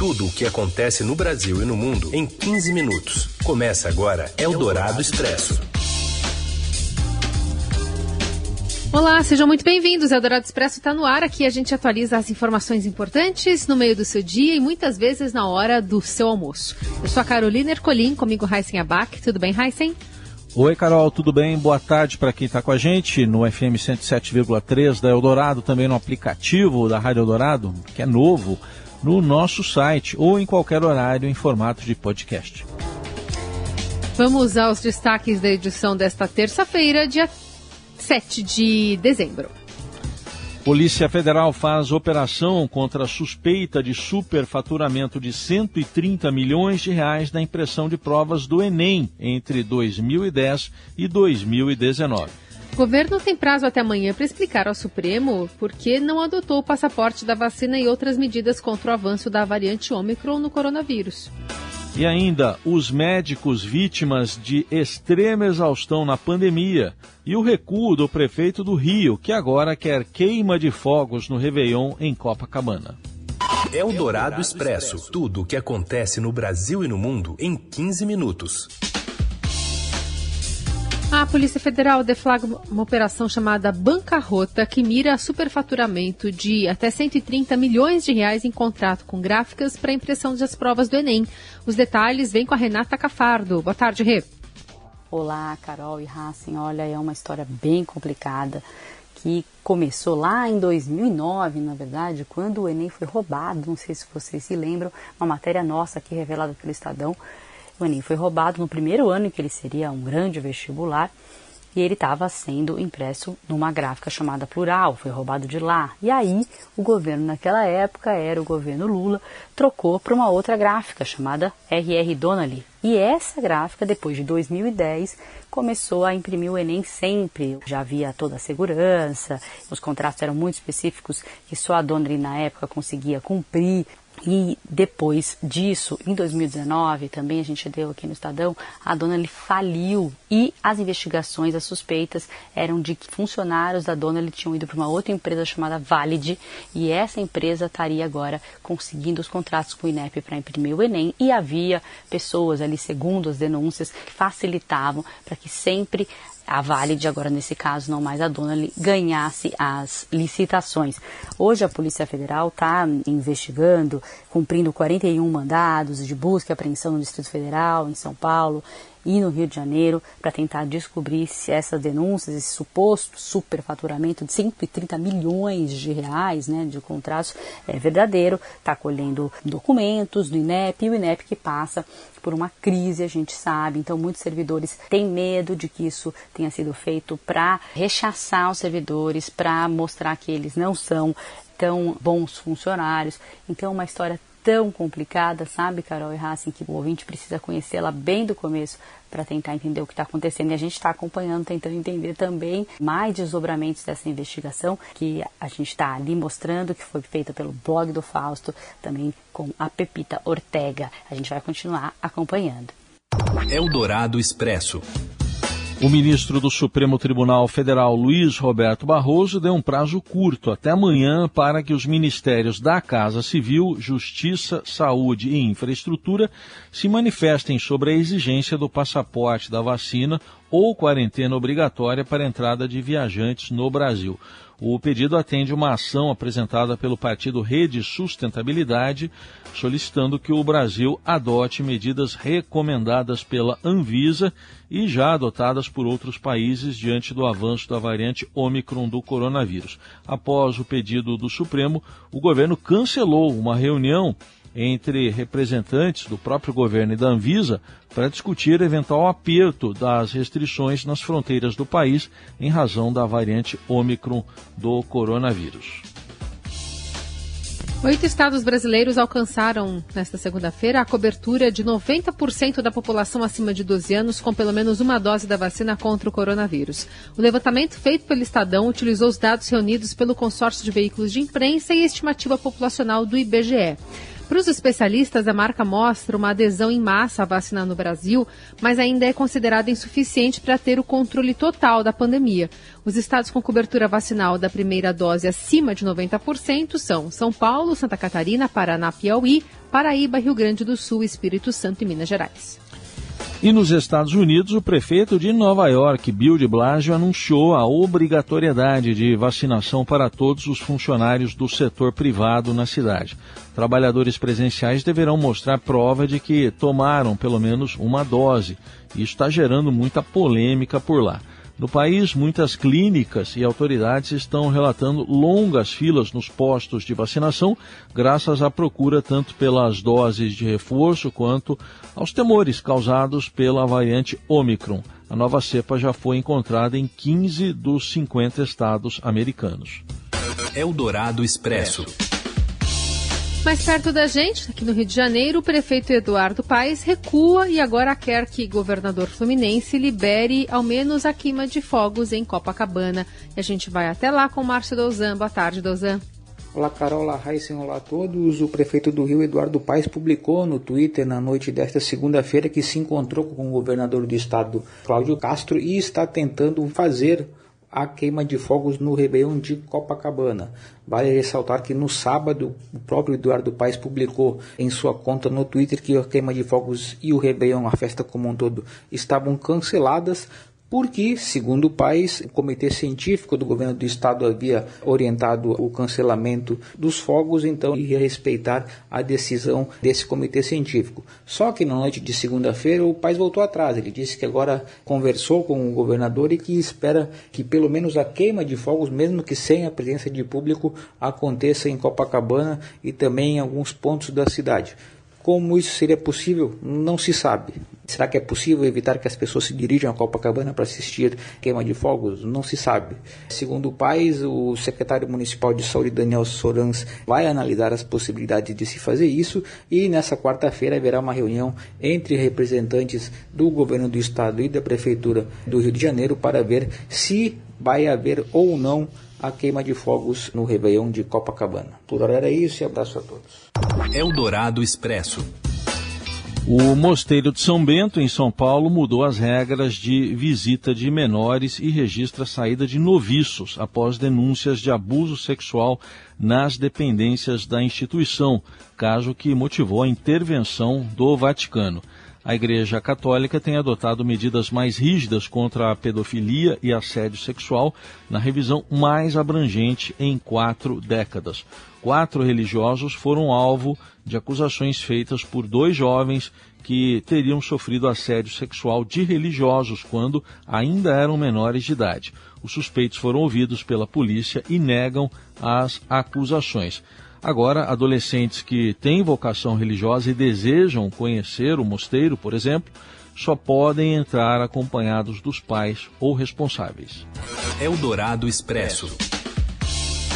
Tudo o que acontece no Brasil e no mundo em 15 minutos. Começa agora Eldorado Expresso. Olá, sejam muito bem-vindos. Eldorado Expresso está no ar. Aqui a gente atualiza as informações importantes no meio do seu dia e muitas vezes na hora do seu almoço. Eu sou a Carolina Ercolim, comigo Heisen Abac. Tudo bem, Heisen? Oi, Carol, tudo bem? Boa tarde para quem está com a gente no FM 107,3 da Eldorado, também no aplicativo da Rádio Eldorado, que é novo, no nosso site ou em qualquer horário em formato de podcast. Vamos aos destaques da edição desta terça-feira, dia 7 de dezembro. Polícia Federal faz operação contra a suspeita de superfaturamento de 130 milhões de reais na impressão de provas do Enem entre 2010 e 2019. O governo tem prazo até amanhã para explicar ao Supremo por que não adotou o passaporte da vacina e outras medidas contra o avanço da variante Ômicron no coronavírus. E ainda os médicos vítimas de extrema exaustão na pandemia e o recuo do prefeito do Rio, que agora quer queima de fogos no Réveillon em Copacabana. Eldorado Expresso. Tudo o que acontece no Brasil e no mundo em 15 minutos. A Polícia Federal deflagra uma operação chamada Bancarrota, que mira superfaturamento de até 130 milhões de reais em contrato com gráficas para impressão das provas do Enem. Os detalhes vêm com a Renata Cafardo. Boa tarde, Rê. Olá, Carol e Hassen. Olha, é uma história bem complicada que começou lá em 2009, na verdade, quando o Enem foi roubado. Não sei se vocês se lembram, uma matéria nossa aqui revelada pelo Estadão o Enem foi roubado no primeiro ano em que ele seria um grande vestibular e ele estava sendo impresso numa gráfica chamada Plural, foi roubado de lá. E aí, o governo naquela época, era o governo Lula, trocou para uma outra gráfica chamada RR Donnelly. E essa gráfica, depois de 2010, começou a imprimir o Enem sempre. Já havia toda a segurança, os contratos eram muito específicos que só a Donnelly na época conseguia cumprir. E depois disso, em 2019, também a gente deu aqui no Estadão, a Donnelly faliu e as investigações, as suspeitas eram de que funcionários da Donnelly tinham ido para uma outra empresa chamada Valid e essa empresa estaria agora conseguindo os contratos com o INEP para imprimir o Enem e havia pessoas ali, segundo as denúncias, que facilitavam para que sempre a Valid, agora nesse caso não mais a Donnelly, ganhasse as licitações. Hoje a Polícia Federal está investigando, cumprindo 41 mandados de busca e apreensão no Distrito Federal, em São Paulo, e no Rio de Janeiro para tentar descobrir se essas denúncias, esse suposto superfaturamento de 130 milhões de reais né, de contratos é verdadeiro. Está colhendo documentos do INEP e o INEP que passa por uma crise, a gente sabe. Então, muitos servidores têm medo de que isso tenha sido feito para rechaçar os servidores, para mostrar que eles não são tão bons funcionários. Então, é uma história tão complicada, sabe, Carol e Racing, que o ouvinte precisa conhecê-la bem do começo para tentar entender o que está acontecendo. E a gente está acompanhando, tentando entender também mais desdobramentos dessa investigação que a gente está ali mostrando, que foi feita pelo blog do Fausto, também com a Pepita Ortega. A gente vai continuar acompanhando. Eldorado Expresso. O ministro do Supremo Tribunal Federal, Luiz Roberto Barroso, deu um prazo curto, até amanhã, para que os ministérios da Casa Civil, Justiça, Saúde e Infraestrutura se manifestem sobre a exigência do passaporte da vacina ou quarentena obrigatória para entrada de viajantes no Brasil. O pedido atende uma ação apresentada pelo partido Rede Sustentabilidade, solicitando que o Brasil adote medidas recomendadas pela Anvisa e já adotadas por outros países diante do avanço da variante Omicron do coronavírus. Após o pedido do Supremo, o governo cancelou uma reunião entre representantes do próprio governo e da Anvisa para discutir eventual aperto das restrições nas fronteiras do país em razão da variante Omicron do coronavírus. Oito estados brasileiros alcançaram, nesta segunda-feira, a cobertura de 90% da população acima de 12 anos com pelo menos uma dose da vacina contra o coronavírus. O levantamento feito pelo Estadão utilizou os dados reunidos pelo consórcio de veículos de imprensa e a estimativa populacional do IBGE. Para os especialistas, a marca mostra uma adesão em massa à vacina no Brasil, mas ainda é considerada insuficiente para ter o controle total da pandemia. Os estados com cobertura vacinal da primeira dose acima de 90% são São Paulo, Santa Catarina, Paraná, Piauí, Paraíba, Rio Grande do Sul, Espírito Santo e Minas Gerais. E nos Estados Unidos, o prefeito de Nova York, Bill de Blasio, anunciou a obrigatoriedade de vacinação para todos os funcionários do setor privado na cidade. Trabalhadores presenciais deverão mostrar prova de que tomaram pelo menos uma dose. Isso está gerando muita polêmica por lá. No país, muitas clínicas e autoridades estão relatando longas filas nos postos de vacinação, graças à procura tanto pelas doses de reforço quanto aos temores causados pela variante Omicron. A nova cepa já foi encontrada em 15 dos 50 estados americanos. Eldorado Expresso. Mais perto da gente, aqui no Rio de Janeiro, o prefeito Eduardo Paes recua e agora quer que governador fluminense libere ao menos a queima de fogos em Copacabana. E a gente vai até lá com Márcio Dozan. Boa tarde, Dozan. Olá, Carol, olá, Raíssen, olá a todos. O prefeito do Rio, Eduardo Paes, publicou no Twitter na noite desta segunda-feira que se encontrou com o governador do estado, Cláudio Castro, e está tentando fazer a queima de fogos no Réveillon de Copacabana. Vale ressaltar que no sábado o próprio Eduardo Paes publicou em sua conta no Twitter que a queima de fogos e o Réveillon, a festa como um todo, estavam canceladas porque, segundo o país, o comitê científico do governo do estado havia orientado o cancelamento dos fogos, então ia respeitar a decisão desse comitê científico. Só que na noite de segunda-feira o país voltou atrás. Ele disse que agora conversou com o governador e que espera que pelo menos a queima de fogos, mesmo que sem a presença de público, aconteça em Copacabana e também em alguns pontos da cidade. Como isso seria possível, não se sabe. Será que é possível evitar que as pessoas se dirijam a Copacabana para assistir queima de fogos? Não se sabe. Segundo o país, o secretário municipal de saúde, Daniel Sorans, vai analisar as possibilidades de se fazer isso e nessa quarta-feira haverá uma reunião entre representantes do governo do estado e da prefeitura do Rio de Janeiro para ver se vai haver ou não a queima de fogos no Réveillon de Copacabana. Por hora era isso e abraço a todos. Eldorado Expresso. O Mosteiro de São Bento, em São Paulo, mudou as regras de visita de menores e registra a saída de noviços após denúncias de abuso sexual nas dependências da instituição, caso que motivou a intervenção do Vaticano. A Igreja Católica tem adotado medidas mais rígidas contra a pedofilia e assédio sexual na revisão mais abrangente em quatro décadas. Quatro religiosos foram alvo de acusações feitas por dois jovens que teriam sofrido assédio sexual de religiosos quando ainda eram menores de idade. Os suspeitos foram ouvidos pela polícia e negam as acusações. Agora, adolescentes que têm vocação religiosa e desejam conhecer o mosteiro, por exemplo, só podem entrar acompanhados dos pais ou responsáveis. Eldorado Expresso.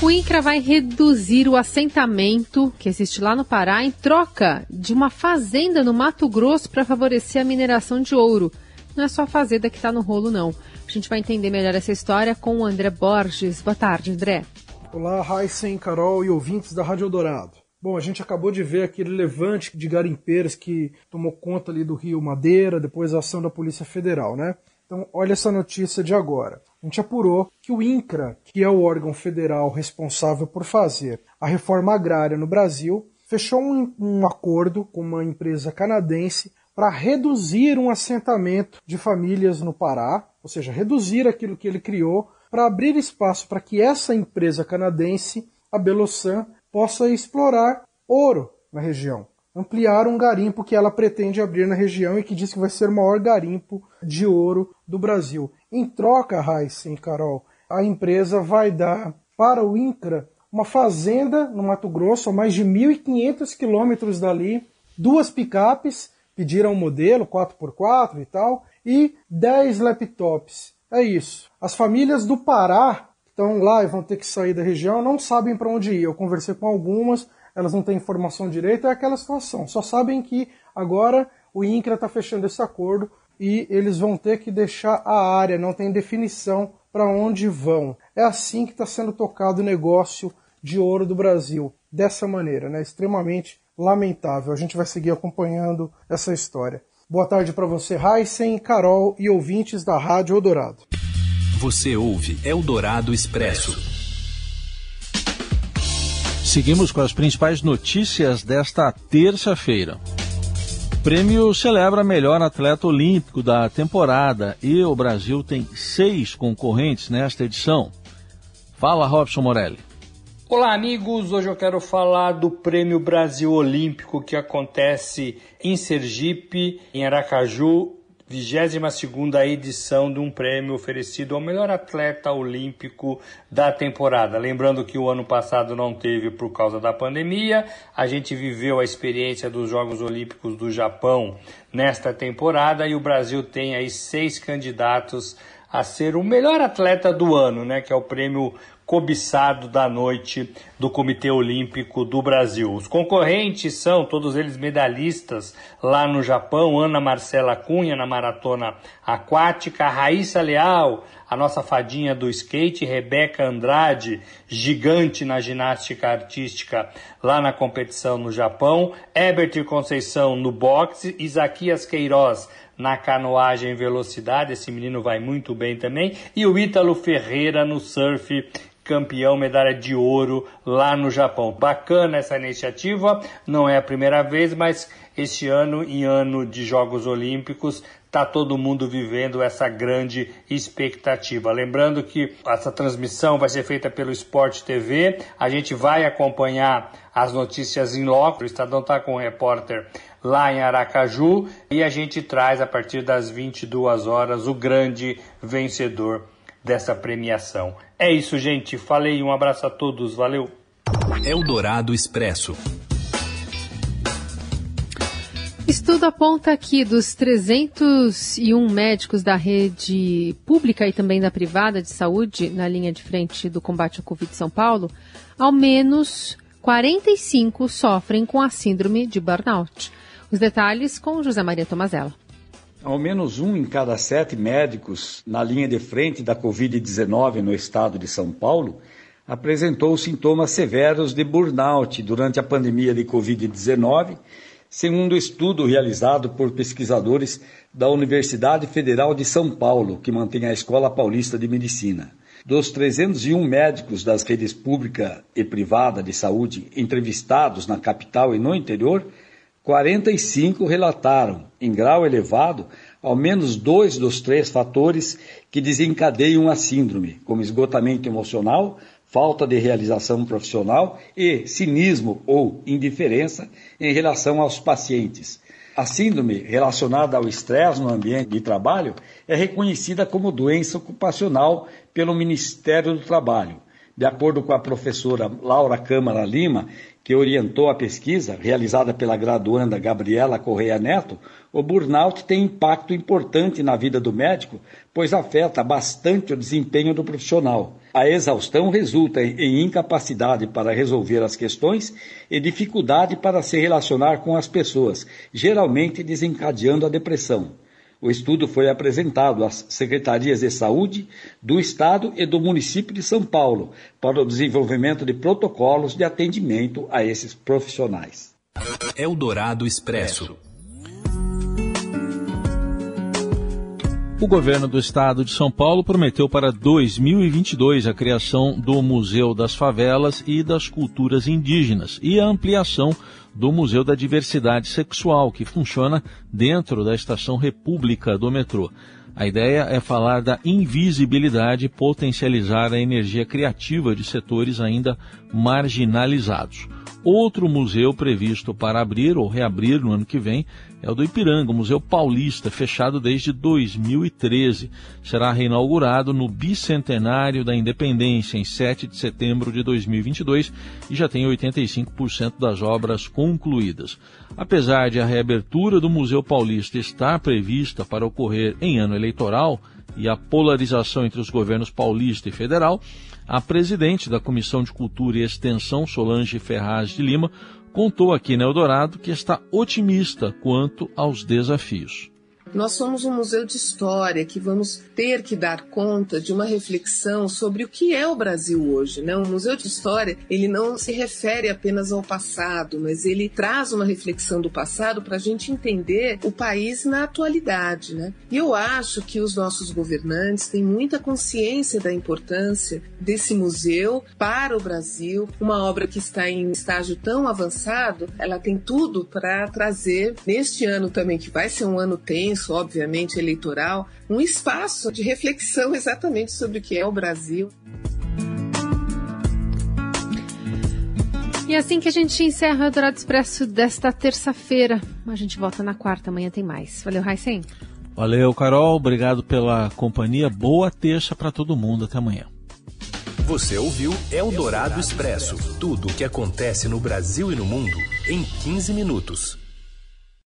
O INCRA vai reduzir o assentamento que existe lá no Pará em troca de uma fazenda no Mato Grosso para favorecer a mineração de ouro. Não é só a fazenda que está no rolo, não. A gente vai entender melhor essa história com o André Borges. Boa tarde, André. Olá, Heisen, Carol e ouvintes da Rádio Eldorado. Bom, a gente acabou de ver aquele levante de garimpeiros que tomou conta ali do Rio Madeira, depois a ação da Polícia Federal, né? Então, olha essa notícia de agora. A gente apurou que o INCRA, que é o órgão federal responsável por fazer a reforma agrária no Brasil, fechou um, um acordo com uma empresa canadense para reduzir um assentamento de famílias no Pará, ou seja, reduzir aquilo que ele criou para abrir espaço para que essa empresa canadense, a Belosan, possa explorar ouro na região. Ampliar um garimpo que ela pretende abrir na região e que diz que vai ser o maior garimpo de ouro do Brasil. Em troca, Heisen Carol, a empresa vai dar para o INCRA uma fazenda no Mato Grosso, a mais de 1.500 quilômetros dali, duas picapes, pediram um modelo 4x4 e tal, e 10 laptops. É isso. As famílias do Pará que estão lá e vão ter que sair da região não sabem para onde ir. Eu conversei com algumas, elas não têm informação direita, é aquela situação. Só sabem que agora o INCRA está fechando esse acordo e eles vão ter que deixar a área, não tem definição para onde vão. É assim que está sendo tocado o negócio de ouro do Brasil, dessa maneira, né? extremamente lamentável. A gente vai seguir acompanhando essa história. Boa tarde para você, Heisen, Carol e ouvintes da Rádio Eldorado. Você ouve Eldorado Expresso. Seguimos com as principais notícias desta terça-feira. Prêmio celebra melhor atleta olímpico da temporada e o Brasil tem seis concorrentes nesta edição. Fala, Robson Morelli. Olá, amigos. Hoje eu quero falar do Prêmio Brasil Olímpico que acontece em Sergipe, em Aracaju, 22 edição de um prêmio oferecido ao melhor atleta olímpico da temporada. Lembrando que o ano passado não teve por causa da pandemia, a gente viveu a experiência dos Jogos Olímpicos do Japão nesta temporada e o Brasil tem aí seis candidatos a ser o melhor atleta do ano, né, que é o prêmio cobiçado da noite do Comitê Olímpico do Brasil. Os concorrentes são todos eles medalhistas lá no Japão, Ana Marcela Cunha na maratona aquática, Raíssa Leal, a nossa fadinha do skate, Rebeca Andrade, gigante na ginástica artística lá na competição no Japão, Herbert Conceição no boxe, Isaquias Queiroz na canoagem velocidade, esse menino vai muito bem também, e o Ítalo Ferreira no surf, campeão, medalha de ouro lá no Japão. Bacana essa iniciativa, não é a primeira vez, mas este ano, em ano de Jogos Olímpicos, está todo mundo vivendo essa grande expectativa. Lembrando que essa transmissão vai ser feita pelo Sport TV, a gente vai acompanhar as notícias em loco, o Estadão está com um repórter lá em Aracaju e a gente traz a partir das 22 horas o grande vencedor dessa premiação. É isso, gente. Falei, um abraço a todos. Valeu. Eldorado Expresso. Estudo aponta que dos 301 médicos da rede pública e também da privada de saúde na linha de frente do combate ao Covid de São Paulo, ao menos 45 sofrem com a síndrome de burnout. Os detalhes com José Maria Tomazella. Ao menos um em cada sete médicos na linha de frente da Covid-19 no estado de São Paulo apresentou sintomas severos de burnout durante a pandemia de Covid-19, segundo estudo realizado por pesquisadores da Universidade Federal de São Paulo, que mantém a Escola Paulista de Medicina. Dos 301 médicos das redes pública e privada de saúde entrevistados na capital e no interior, 45 relataram, em grau elevado, ao menos dois dos três fatores que desencadeiam a síndrome, como esgotamento emocional, falta de realização profissional e cinismo ou indiferença em relação aos pacientes. A síndrome relacionada ao estresse no ambiente de trabalho é reconhecida como doença ocupacional pelo Ministério do Trabalho. De acordo com a professora Laura Câmara Lima, que orientou a pesquisa realizada pela graduanda Gabriela Correia Neto, o burnout tem impacto importante na vida do médico, pois afeta bastante o desempenho do profissional. A exaustão resulta em incapacidade para resolver as questões e dificuldade para se relacionar com as pessoas, geralmente desencadeando a depressão. O estudo foi apresentado às secretarias de saúde do Estado e do município de São Paulo para o desenvolvimento de protocolos de atendimento a esses profissionais. Eldorado Expresso. O governo do estado de São Paulo prometeu para 2022 a criação do Museu das Favelas e das Culturas Indígenas e a ampliação do Museu da Diversidade Sexual, que funciona dentro da Estação República do metrô. A ideia é falar da invisibilidade e potencializar a energia criativa de setores ainda marginalizados. Outro museu previsto para abrir ou reabrir no ano que vem é o do Ipiranga, o Museu Paulista, fechado desde 2013. Será reinaugurado no bicentenário da Independência, em 7 de setembro de 2022, e já tem 85% das obras concluídas. Apesar de a reabertura do Museu Paulista estar prevista para ocorrer em ano eleitoral e a polarização entre os governos paulista e federal, a presidente da Comissão de Cultura e Extensão, Solange Ferraz de Lima, contou aqui na Eldorado que está otimista quanto aos desafios. Nós somos um museu de história que vamos ter que dar conta de uma reflexão sobre o que é o Brasil hoje, né? O museu de história, ele não se refere apenas ao passado, mas ele traz uma reflexão do passado para a gente entender o país na atualidade, né? E eu acho que os nossos governantes têm muita consciência da importância desse museu para o Brasil, uma obra que está em estágio tão avançado, ela tem tudo para trazer neste ano também que vai ser um ano tenso, obviamente eleitoral, um espaço de reflexão exatamente sobre o que é o Brasil. E assim que a gente encerra o Dourado Expresso desta terça-feira. A gente volta na quarta, amanhã tem mais. Valeu, Raicen. Valeu, Carol. Obrigado pela companhia. Boa terça para todo mundo. Até amanhã. Você ouviu Eldorado Expresso tudo o que acontece no Brasil e no mundo em 15 minutos.